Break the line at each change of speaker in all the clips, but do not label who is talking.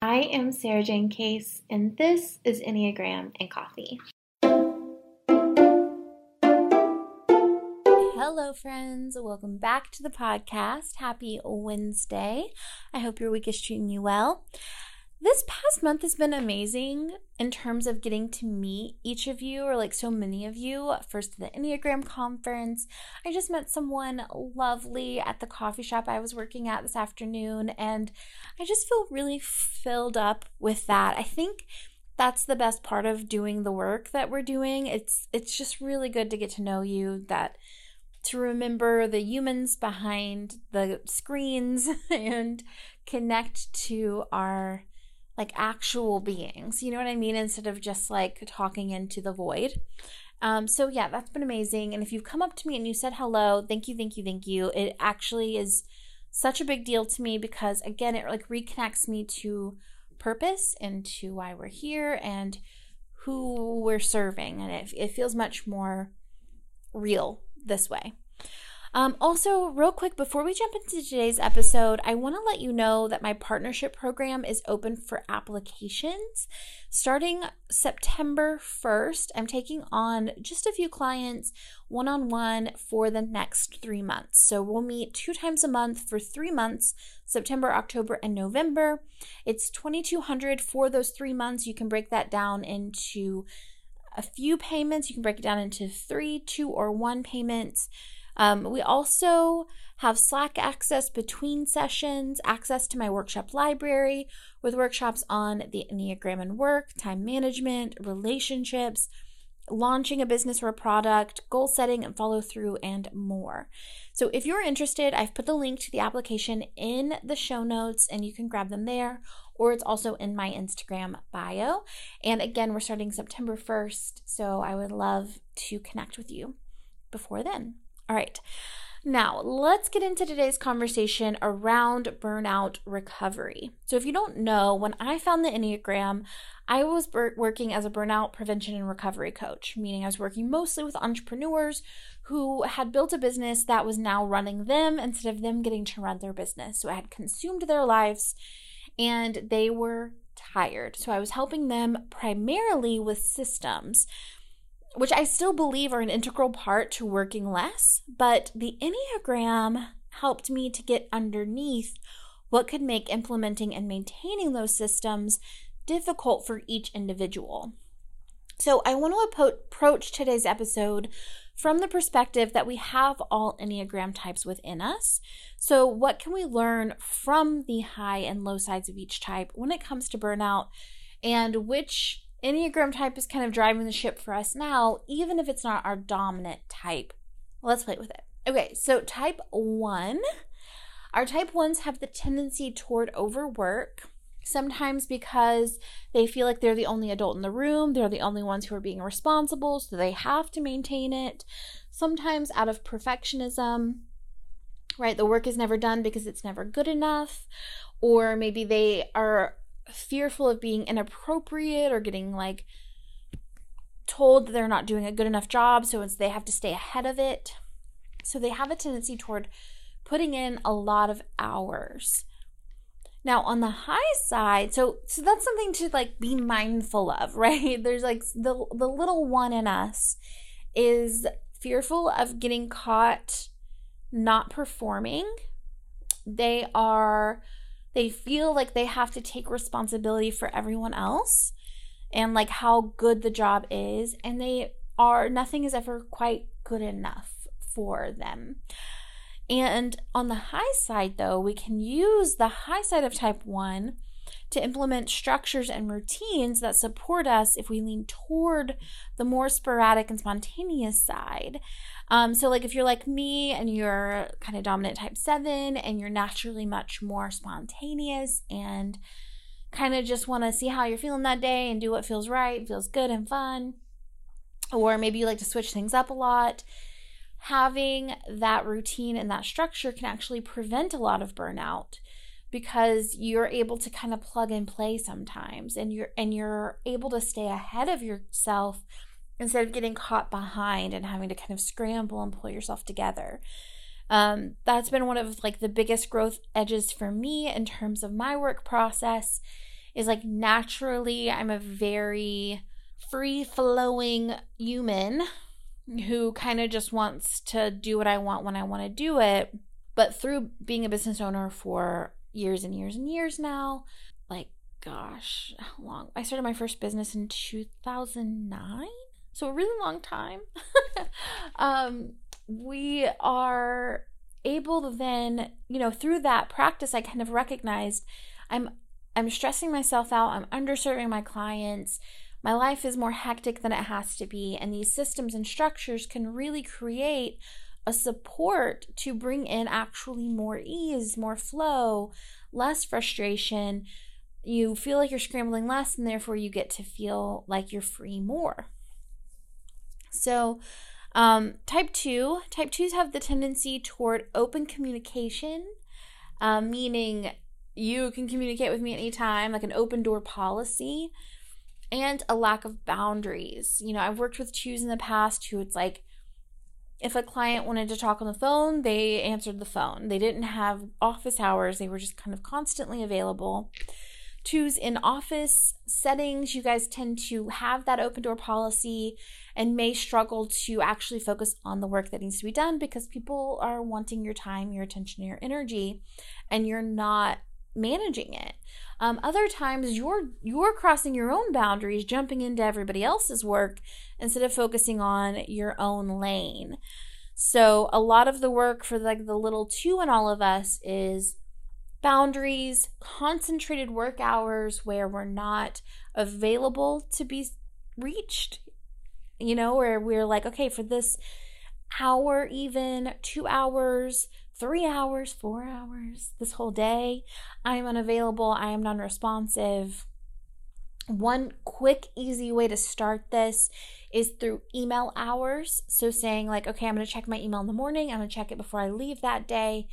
I am Sarajane Case, and this is Enneagram and Coffee. Hello, friends. Welcome back to the podcast. Happy Wednesday. I hope your week is treating you well. This past month has been amazing in terms of getting to meet each of you, or like so many of you. First, the Enneagram conference. I just met someone lovely at the coffee shop I was working at this afternoon, and I just feel really filled up with that. I think that's the best part of doing the work that we're doing. It's it's just really good to get to know you that to remember the humans behind the screens and connect to our like actual beings. You know what I mean? Instead of just like talking into the void. Um, so yeah, that's been amazing. And if you've come up to me and you said hello, thank you, thank you, thank you. It actually is such a big deal to me because again, it like reconnects me to purpose and to why we're here and who we're serving. And it, it feels much more real this way. Um, also, real quick, before we jump into today's episode, I want to let you know that my partnership program is open for applications. Starting September 1st, I'm taking on just a few clients one on one for the next three months. So we'll meet two times a month for three months September, October, and November. It's 2200 for those three months. You can break that down into a few payments. You can break it down into three, two, or one payments. Um, we also have Slack access between sessions, access to my workshop library with workshops on the Enneagram and work, time management, relationships, launching a business or a product, goal setting and follow through, and more. So, if you're interested, I've put the link to the application in the show notes and you can grab them there, or it's also in my Instagram bio. And again, we're starting September 1st, so I would love to connect with you before then. All right. Now, let's get into today's conversation around burnout recovery. So, if you don't know, when I found the Enneagram, I was working as a burnout prevention and recovery coach, meaning I was working mostly with entrepreneurs who had built a business that was now running them instead of them getting to run their business. So, I had consumed their lives and they were tired. So, I was helping them primarily with systems which I still believe are an integral part to working less, but the Enneagram helped me to get underneath what could make implementing and maintaining those systems difficult for each individual. So, I want to approach today's episode from the perspective that we have all Enneagram types within us. So, what can we learn from the high and low sides of each type when it comes to burnout, and which Enneagram type is kind of driving the ship for us now, even if it's not our dominant type. Let's play with it. Okay, so type one. Our type ones have the tendency toward overwork, sometimes because they feel like they're the only adult in the room, they're the only ones who are being responsible, so they have to maintain it. Sometimes out of perfectionism, right? The work is never done because it's never good enough, or maybe they are fearful of being inappropriate or getting like told that they're not doing a good enough job, so it's they have to stay ahead of it. So they have a tendency toward putting in a lot of hours. Now on the high side, so so that's something to like be mindful of, right? There's like the the little one in us is fearful of getting caught not performing. They are They feel like they have to take responsibility for everyone else and like how good the job is. And they are, nothing is ever quite good enough for them. And on the high side, though, we can use the high side of type 1 to implement structures and routines that support us if we lean toward the more sporadic and spontaneous side. Um, so, like if you're like me and you're kind of dominant type 7 and you're naturally much more spontaneous and kind of just want to see how you're feeling that day and do what feels right, feels good and fun, or maybe you like to switch things up a lot. Having that routine and that structure can actually prevent a lot of burnout because you're able to kind of plug and play sometimes and you're and you're able to stay ahead of yourself instead of getting caught behind and having to kind of scramble and pull yourself together um, that's been one of like the biggest growth edges for me in terms of my work process is like naturally i'm a very free flowing human who kind of just wants to do what i want when i want to do it but through being a business owner for years and years and years now. Like, gosh, how long? I started my first business in 2009. So a really long time. um, we are able to then, you know, through that practice, I kind of recognized I'm I'm stressing myself out. I'm underserving my clients. My life is more hectic than it has to be, and these systems and structures can really create a support to bring in actually more ease, more flow, less frustration. You feel like you're scrambling less, and therefore you get to feel like you're free more. So, um, type two, type twos have the tendency toward open communication, uh, meaning you can communicate with me anytime, like an open door policy, and a lack of boundaries. You know, I've worked with twos in the past who it's like, if a client wanted to talk on the phone, they answered the phone. They didn't have office hours, they were just kind of constantly available. Twos in office settings, you guys tend to have that open door policy and may struggle to actually focus on the work that needs to be done because people are wanting your time, your attention, your energy, and you're not managing it. Um, other times you're you're crossing your own boundaries, jumping into everybody else's work instead of focusing on your own lane. So a lot of the work for like the little two in all of us is boundaries, concentrated work hours where we're not available to be reached. You know, where we're like, okay, for this hour, even two hours, three hours, four hours, this whole day. I am unavailable. I am non responsive. One quick, easy way to start this is through email hours. So, saying, like, okay, I'm going to check my email in the morning, I'm going to check it before I leave that day.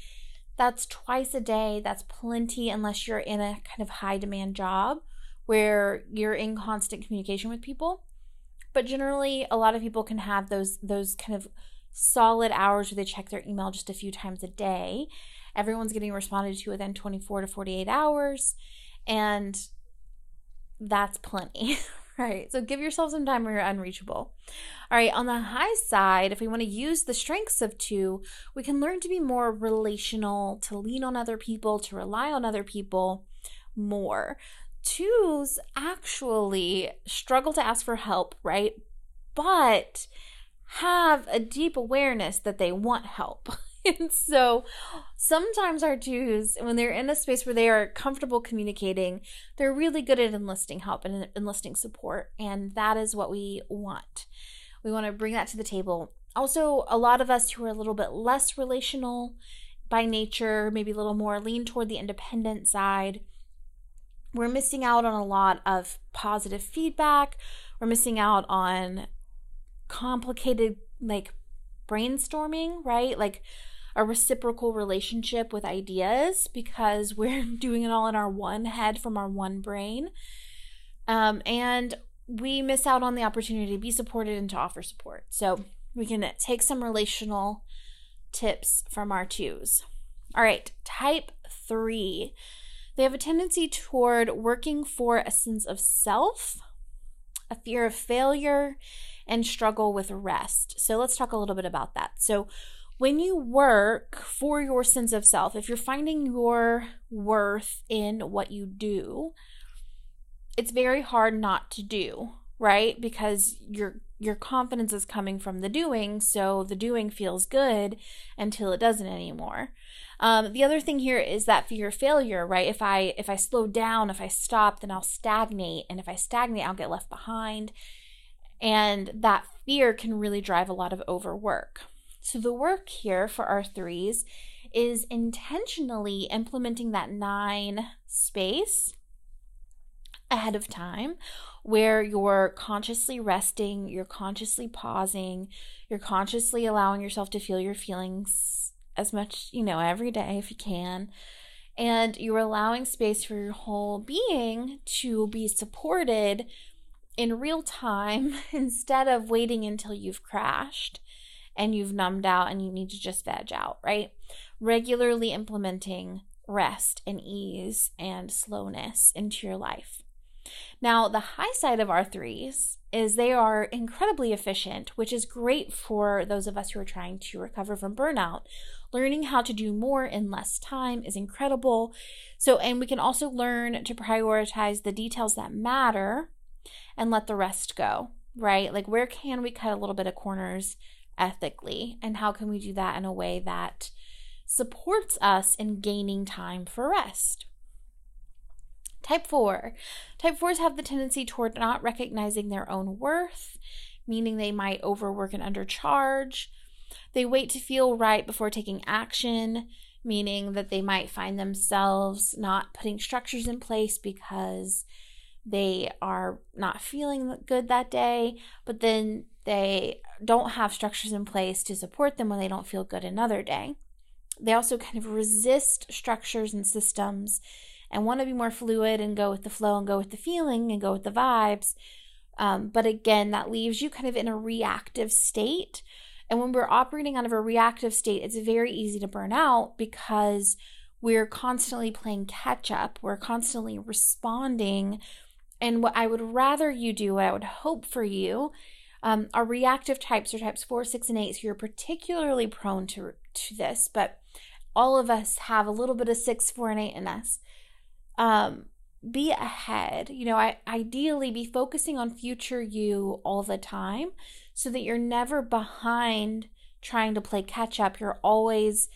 That's twice a day. That's plenty, unless you're in a kind of high demand job where you're in constant communication with people. But generally, a lot of people can have those those kind of solid hours where they check their email just a few times a day. Everyone's getting responded to within 24 to 48 hours, and that's plenty. right? So give yourself some time where you're unreachable. All right, on the high side, if we want to use the strengths of two, we can learn to be more relational, to lean on other people, to rely on other people more. Twos actually struggle to ask for help, right? But have a deep awareness that they want help. and so sometimes our twos, when they're in a space where they are comfortable communicating, they're really good at enlisting help and enlisting support. And that is what we want. We want to bring that to the table. Also, a lot of us who are a little bit less relational by nature, maybe a little more lean toward the independent side, we're missing out on a lot of positive feedback. We're missing out on complicated like brainstorming, right? Like a reciprocal relationship with ideas because we're doing it all in our one head from our one brain. Um, and we miss out on the opportunity to be supported and to offer support. So we can take some relational tips from our twos. All right, type three. They have a tendency toward working for a sense of self, a fear of failure, and struggle with rest. So let's talk a little bit about that. So when you work for your sense of self, if you're finding your worth in what you do, it's very hard not to do, right? Because your your confidence is coming from the doing, so the doing feels good until it doesn't anymore. Um, the other thing here is that fear of failure, right? If I if I slow down, if I stop, then I'll stagnate, and if I stagnate, I'll get left behind, and that fear can really drive a lot of overwork. So the work here for our threes is intentionally implementing that nine space ahead of time where you're consciously resting, you're consciously pausing, you're consciously allowing yourself to feel your feelings as much, you know, every day if you can. And you're allowing space for your whole being to be supported in real time instead of waiting until you've crashed and you've numbed out and you need to just veg out, right? Regularly implementing rest and ease and slowness into your life. Now, the high side of our threes is they are incredibly efficient, which is great for those of us who are trying to recover from burnout. Learning how to do more in less time is incredible. So, and we can also learn to prioritize the details that matter and let the rest go, right? Like, where can we cut a little bit of corners ethically? And how can we do that in a way that supports us in gaining time for rest? Type 4. Type 4s have the tendency toward not recognizing their own worth, meaning they might overwork and undercharge. They wait to feel right before taking action, meaning that they might find themselves not putting structures in place because they are not feeling good that day, but then they don't have structures in place to support them when they don't feel good another day. They also kind of resist structures and systems and want to be more fluid and go with the flow and go with the feeling and go with the vibes. Um, but again, that leaves you kind of in a reactive state. And when we're operating out of a reactive state, it's very easy to burn out because we're constantly playing catch up. We're constantly responding. And what I would rather you do, what I would hope for you, um, are reactive types or types four, six, and eight. So you're particularly prone to, to this, but all of us have a little bit of six, four, and eight in us um, be ahead. You know, I ideally be focusing on future you all the time so that you're never behind trying to play catch up. You're always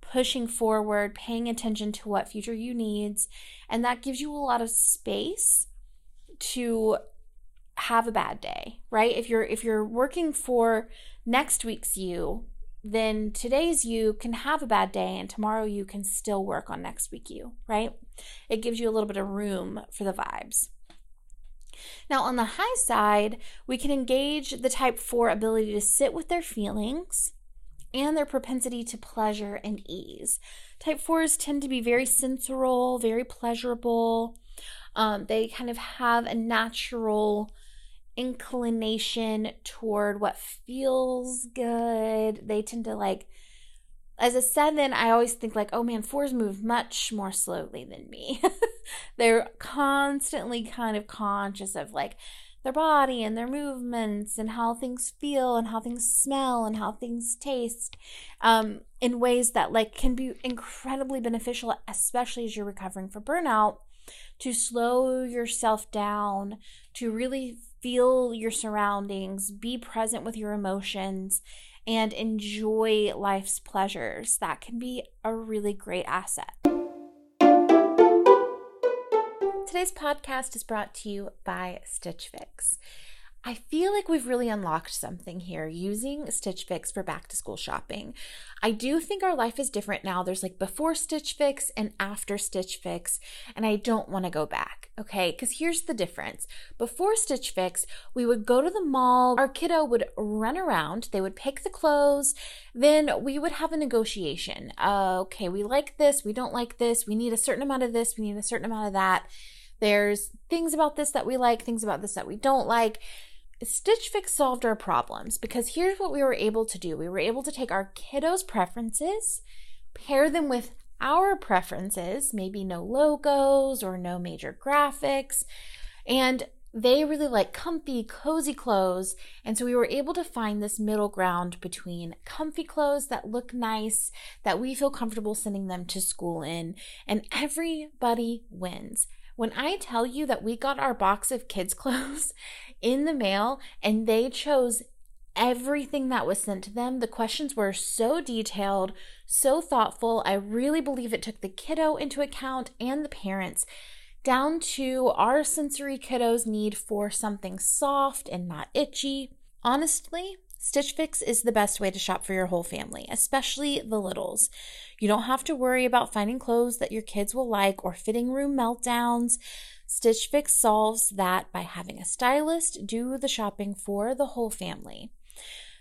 pushing forward, paying attention to what future you needs, and that gives you a lot of space to have a bad day, right? If you're if you're working for next week's you, then today's you can have a bad day and tomorrow you can still work on next week you, right? It gives you a little bit of room for the vibes. Now, on the high side, we can engage the type 4 ability to sit with their feelings and their propensity to pleasure and ease. Type 4s tend to be very sensorial, very pleasurable. Um, they kind of have a natural inclination toward what feels good. They tend to like, as a seven, I always think like, oh man, fours move much more slowly than me. They're constantly kind of conscious of like their body and their movements and how things feel and how things smell and how things taste um, in ways that like can be incredibly beneficial, especially as you're recovering from burnout to slow yourself down, to really feel your surroundings, be present with your emotions, and enjoy life's pleasures. That can be a really great asset. Today's podcast is brought to you by Stitch Fix. I feel like we've really unlocked something here using Stitch Fix for back to school shopping. I do think our life is different now. There's like before Stitch Fix and after Stitch Fix, and I don't want to go back, okay? Because here's the difference. Before Stitch Fix, we would go to the mall, our kiddo would run around, they would pick the clothes, then we would have a negotiation. Uh, okay, we like this, we don't like this, we need a certain amount of this, we need a certain amount of that. There's things about this that we like, things about this that we don't like Stitch Fix solved our problems because here's what we were able to do. We were able to take our kiddos' preferences, pair them with our preferences, maybe no logos or no major graphics, and they really like comfy, cozy clothes. And so we were able to find this middle ground between comfy clothes that look nice, that we feel comfortable sending them to school in, and everybody wins. When I tell you that we got our box of kids' clothes in the mail and they chose everything that was sent to them, the questions were so detailed, so thoughtful. I really believe it took the kiddo into account and the parents down to our sensory kiddos' need for something soft and not itchy. Honestly, Stitch Fix is the best way to shop for your whole family, especially the littles. You don't have to worry about finding clothes that your kids will like or fitting room meltdowns. Stitch Fix solves that by having a stylist do the shopping for the whole family.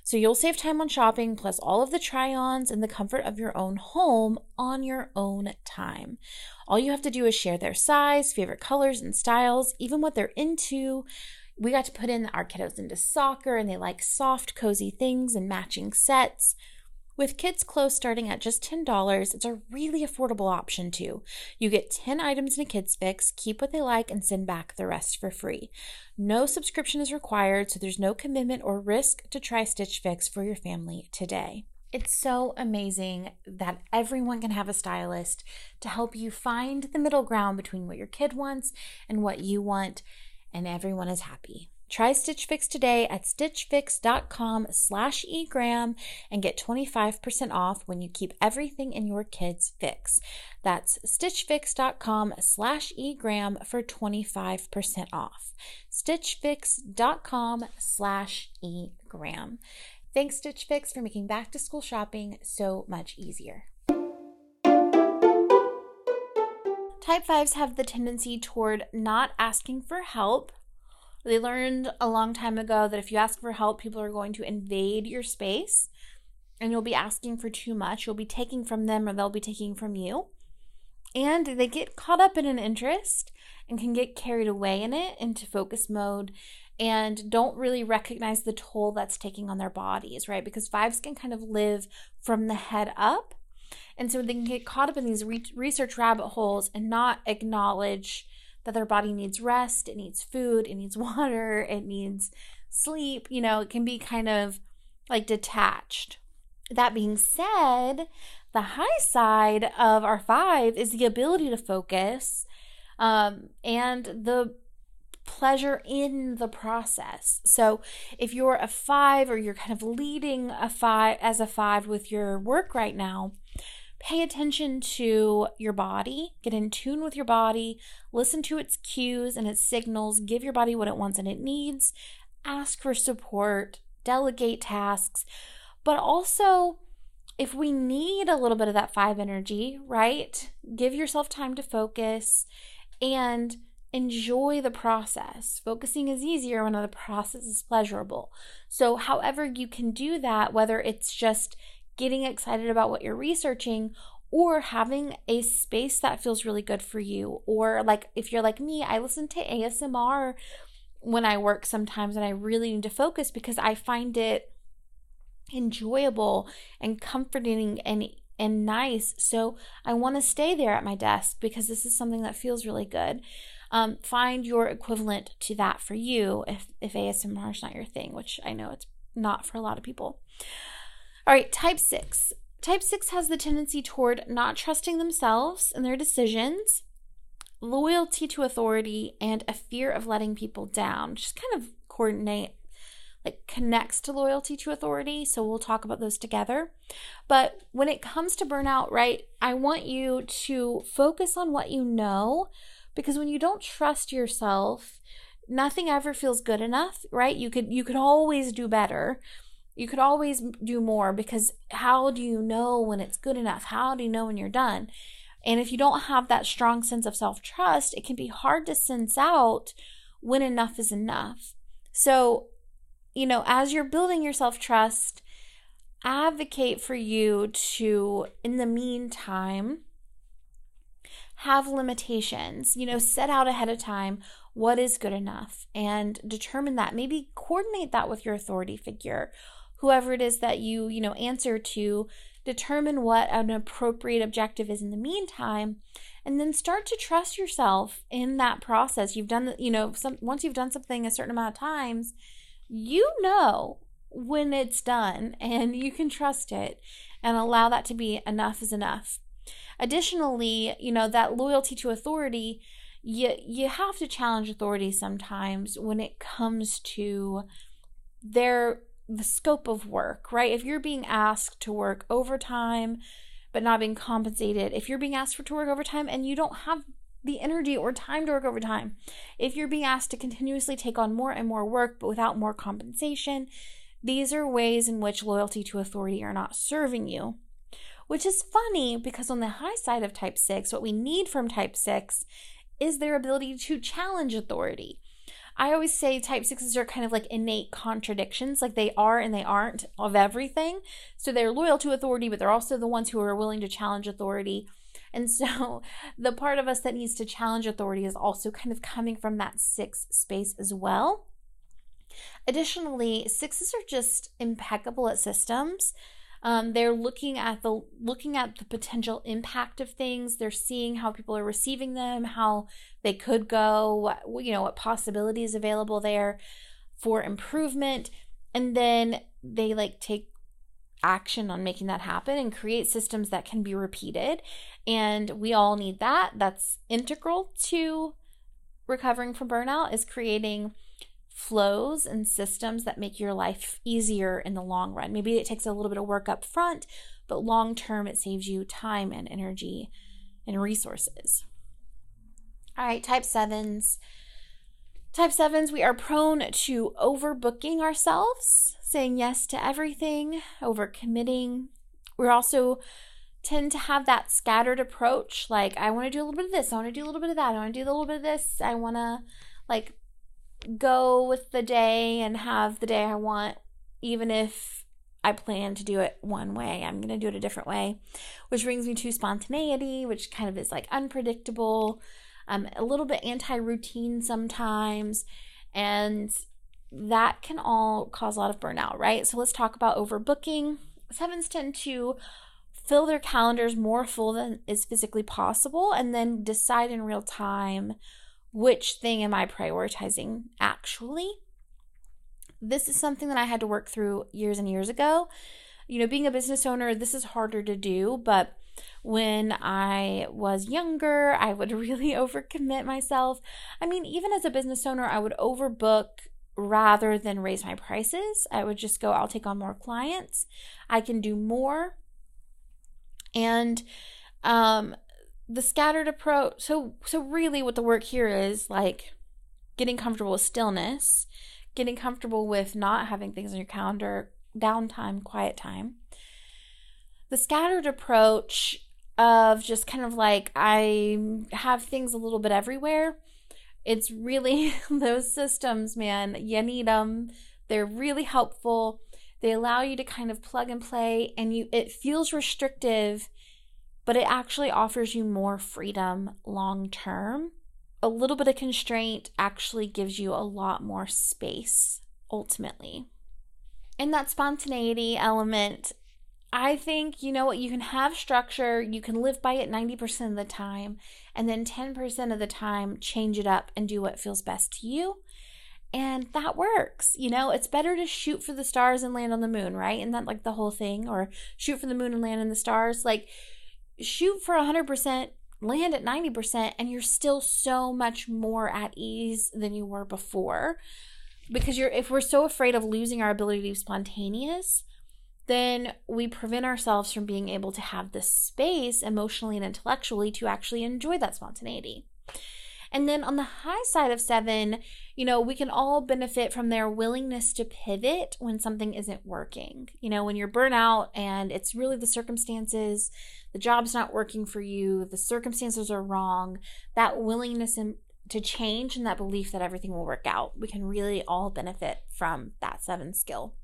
So you'll save time on shopping, plus all of the try ons in the comfort of your own home on your own time. All you have to do is share their size, favorite colors and styles, even what they're into. We got to put in our kiddos into soccer and they like soft, cozy things and matching sets. With kids' clothes starting at just $10, it's a really affordable option too. You get 10 items in a kids fix, keep what they like, and send back the rest for free. No subscription is required, so there's no commitment or risk to try Stitch Fix for your family today. It's so amazing that everyone can have a stylist to help you find the middle ground between what your kid wants and what you want, and everyone is happy. Try Stitch Fix today at stitchfix.com slash egram and get 25% off when you keep everything in your kids' fix. That's stitchfix.com slash egram for 25% off. stitchfix.com slash egram. Thanks, Stitch Fix, for making back to school shopping so much easier. Type 5s have the tendency toward not asking for help. They learned a long time ago that if you ask for help, people are going to invade your space and you'll be asking for too much. You'll be taking from them or they'll be taking from you. And they get caught up in an interest and can get carried away in it into focus mode and don't really recognize the toll that's taking on their bodies, right? Because fives can kind of live from the head up. And so they can get caught up in these re- research rabbit holes and not acknowledge that their body needs rest, it needs food, it needs water, it needs sleep. You know, it can be kind of like detached. That being said, the high side of our five is the ability to focus um, and the pleasure in the process. So if you're a five or you're kind of leading a five as a five with your work right now, pay attention to your body, get in tune with your body, listen to its cues and its signals, give your body what it wants and it needs, ask for support, delegate tasks, but also if we need a little bit of that five energy, right? Give yourself time to focus and enjoy the process. Focusing is easier when the process is pleasurable. So, however, you can do that, whether it's just getting excited about what you're researching or having a space that feels really good for you, or like if you're like me, I listen to ASMR when I work sometimes and I really need to focus because I find it enjoyable and comforting and and nice. So I want to stay there at my desk because this is something that feels really good. Um, find your equivalent to that for you if, if ASMR is not your thing, which I know it's not for a lot of people. All right, type six. Type six has the tendency toward not trusting themselves and their decisions, loyalty to authority, and a fear of letting people down. Just kind of coordinate like connects to loyalty to authority. So we'll talk about those together. But when it comes to burnout, right, I want you to focus on what you know because when you don't trust yourself, nothing ever feels good enough, right? You could you could always do better. You could always do more because how do you know when it's good enough? How do you know when you're done? And if you don't have that strong sense of self-trust, it can be hard to sense out when enough is enough. So, you know, as you're building your self-trust, advocate for you to in the meantime have limitations. You know, set out ahead of time what is good enough and determine that. Maybe coordinate that with your authority figure, whoever it is that you, you know, answer to determine what an appropriate objective is in the meantime, and then start to trust yourself in that process. You've done, you know, some once you've done something a certain amount of times, you know when it's done and you can trust it and allow that to be enough is enough. Additionally, you know, that loyalty to authority, you you have to challenge authority sometimes when it comes to their the scope of work, right? If you're being asked to work overtime but not being compensated, if you're being asked for to work overtime and you don't have the energy or time to work overtime, if you're being asked to continuously take on more and more work but without more compensation, these are ways in which loyalty to authority are not serving you. Which is funny because on the high side of type 6, what we need from type 6 is their ability to challenge authority. I always say type sixes are kind of like innate contradictions, like they are and they aren't of everything. So they're loyal to authority, but they're also the ones who are willing to challenge authority. And so the part of us that needs to challenge authority is also kind of coming from that six space as well. Additionally, sixes are just impeccable at systems. Um, they're looking at the looking at the potential impact of things. They're seeing how people are receiving them, how they could go, what, you know, what possibilities available there for improvement, and then they like take action on making that happen and create systems that can be repeated. And we all need that. That's integral to recovering from burnout is creating flows and systems that make your life easier in the long run. Maybe it takes a little bit of work up front, but long term it saves you time and energy and resources. All right, type sevens. Type sevens, we are prone to overbooking ourselves, saying yes to everything, overcommitting. We're also tend to have that scattered approach like i want to do a little bit of this i want to do a little bit of that i want to do a little bit of this i want to like go with the day and have the day I want, even if I plan to do it one way. I'm going to do it a different way, which brings me to spontaneity, which kind of is like unpredictable, um, a little bit anti routine sometimes. And that can all cause a lot of burnout, right? So let's talk about overbooking. Sevens tend to fill their calendars more full than is physically possible and then decide in real time which thing am I prioritizing actually? This is something that I had to work through years and years ago. You know, being a business owner, this is harder to do, but when I was younger, I would really overcommit myself. I mean, even as a business owner, I would overbook rather than raise my prices. I would just go, I'll take on more clients. I can do more. And um the scattered approach so so really what the work here is like getting comfortable with stillness getting comfortable with not having things on your calendar downtime quiet time. The scattered approach of just kind of like i have things a little bit everywhere. It's really those systems man you need them they're really helpful. They allow you to kind of plug and play and you it feels restrictive but it actually offers you more freedom long term. A little bit of constraint actually gives you a lot more space ultimately. And that spontaneity element, I think, you know what, you can have structure, you can live by it 90% of the time, and then 10% of the time change it up and do what feels best to you. And that works. You know, it's better to shoot for the stars and land on the moon, right? And that like the whole thing, or shoot for the moon and land in the stars. Like, shoot for 100%, land at 90%, and you're still so much more at ease than you were before. Because you're if we're so afraid of losing our ability to be spontaneous, then we prevent ourselves from being able to have the space emotionally and intellectually to actually enjoy that spontaneity. And then on the high side of seven, you know, we can all benefit from their willingness to pivot when something isn't working. You know, when you're burnout and it's really the circumstances, the job's not working for you, the circumstances are wrong, that willingness in, to change and that belief that everything will work out, we can really all benefit from that seven skill.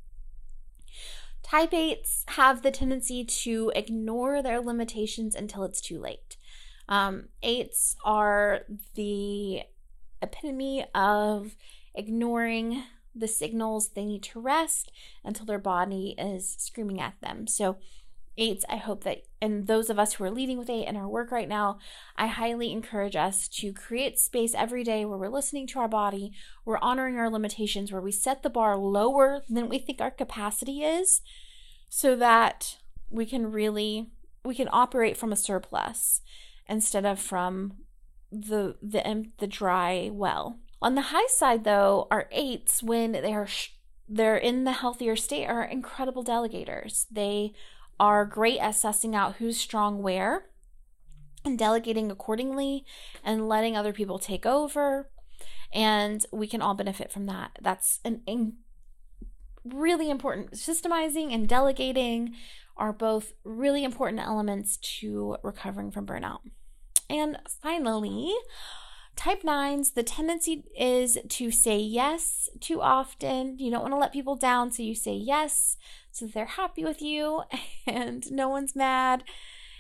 Type 8s have the tendency to ignore their limitations until it's too late. Um, eights are the epitome of ignoring the signals they need to rest until their body is screaming at them. So, eights, I hope that, and those of us who are leading with eight in our work right now, I highly encourage us to create space every day where we're listening to our body, we're honoring our limitations, where we set the bar lower than we think our capacity is, so that we can really we can operate from a surplus instead of from the the the dry well. On the high side, though, our eights when they are sh- they're in the healthier state are incredible delegators. They are great at sussing out who's strong where and delegating accordingly and letting other people take over. And we can all benefit from that. That's an, an really important. Systemizing and delegating are both really important elements to recovering from burnout. And finally, Type nines, the tendency is to say yes too often. You don't want to let people down, so you say yes so they're happy with you and no one's mad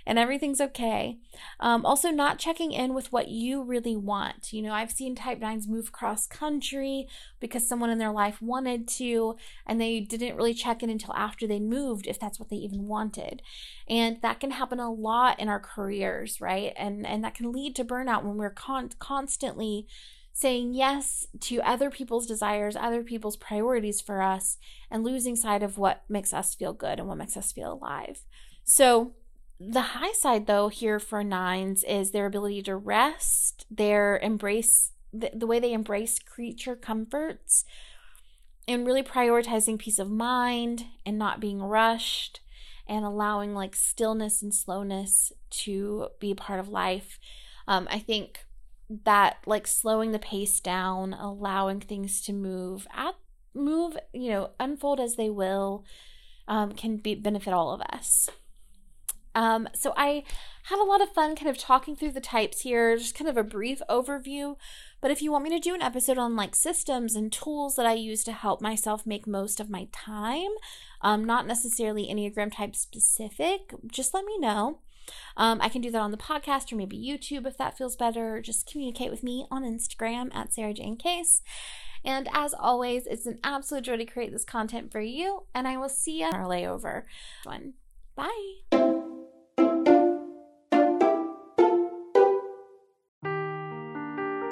and everything's okay. Um, also, not checking in with what you really want. You know, I've seen type 9s move cross country because someone in their life wanted to, and they didn't really check in until after they moved, if that's what they even wanted. And that can happen a lot in our careers, right? And, and that can lead to burnout when we're con- constantly saying yes to other people's desires, other people's priorities for us, and losing sight of what makes us feel good and what makes us feel alive. So, the high side, though, here for nines is their ability to rest, their embrace, the, the way they embrace creature comforts, and really prioritizing peace of mind and not being rushed and allowing like stillness and slowness to be part of life. Um, I think that like slowing the pace down, allowing things to move at move, you know, unfold as they will, um, can be benefit all of us. Um, so I had a lot of fun kind of talking through the types here, just kind of a brief overview. But if you want me to do an episode on like systems and tools that I use to help myself make most of my time, um, not necessarily Enneagram type specific, just let me know. Um, I can do that on the podcast or maybe YouTube if that feels better. Just communicate with me on Instagram at Sarajane Case. And as always, it's an absolute joy to create this content for you. And I will see you on our layover one. Bye.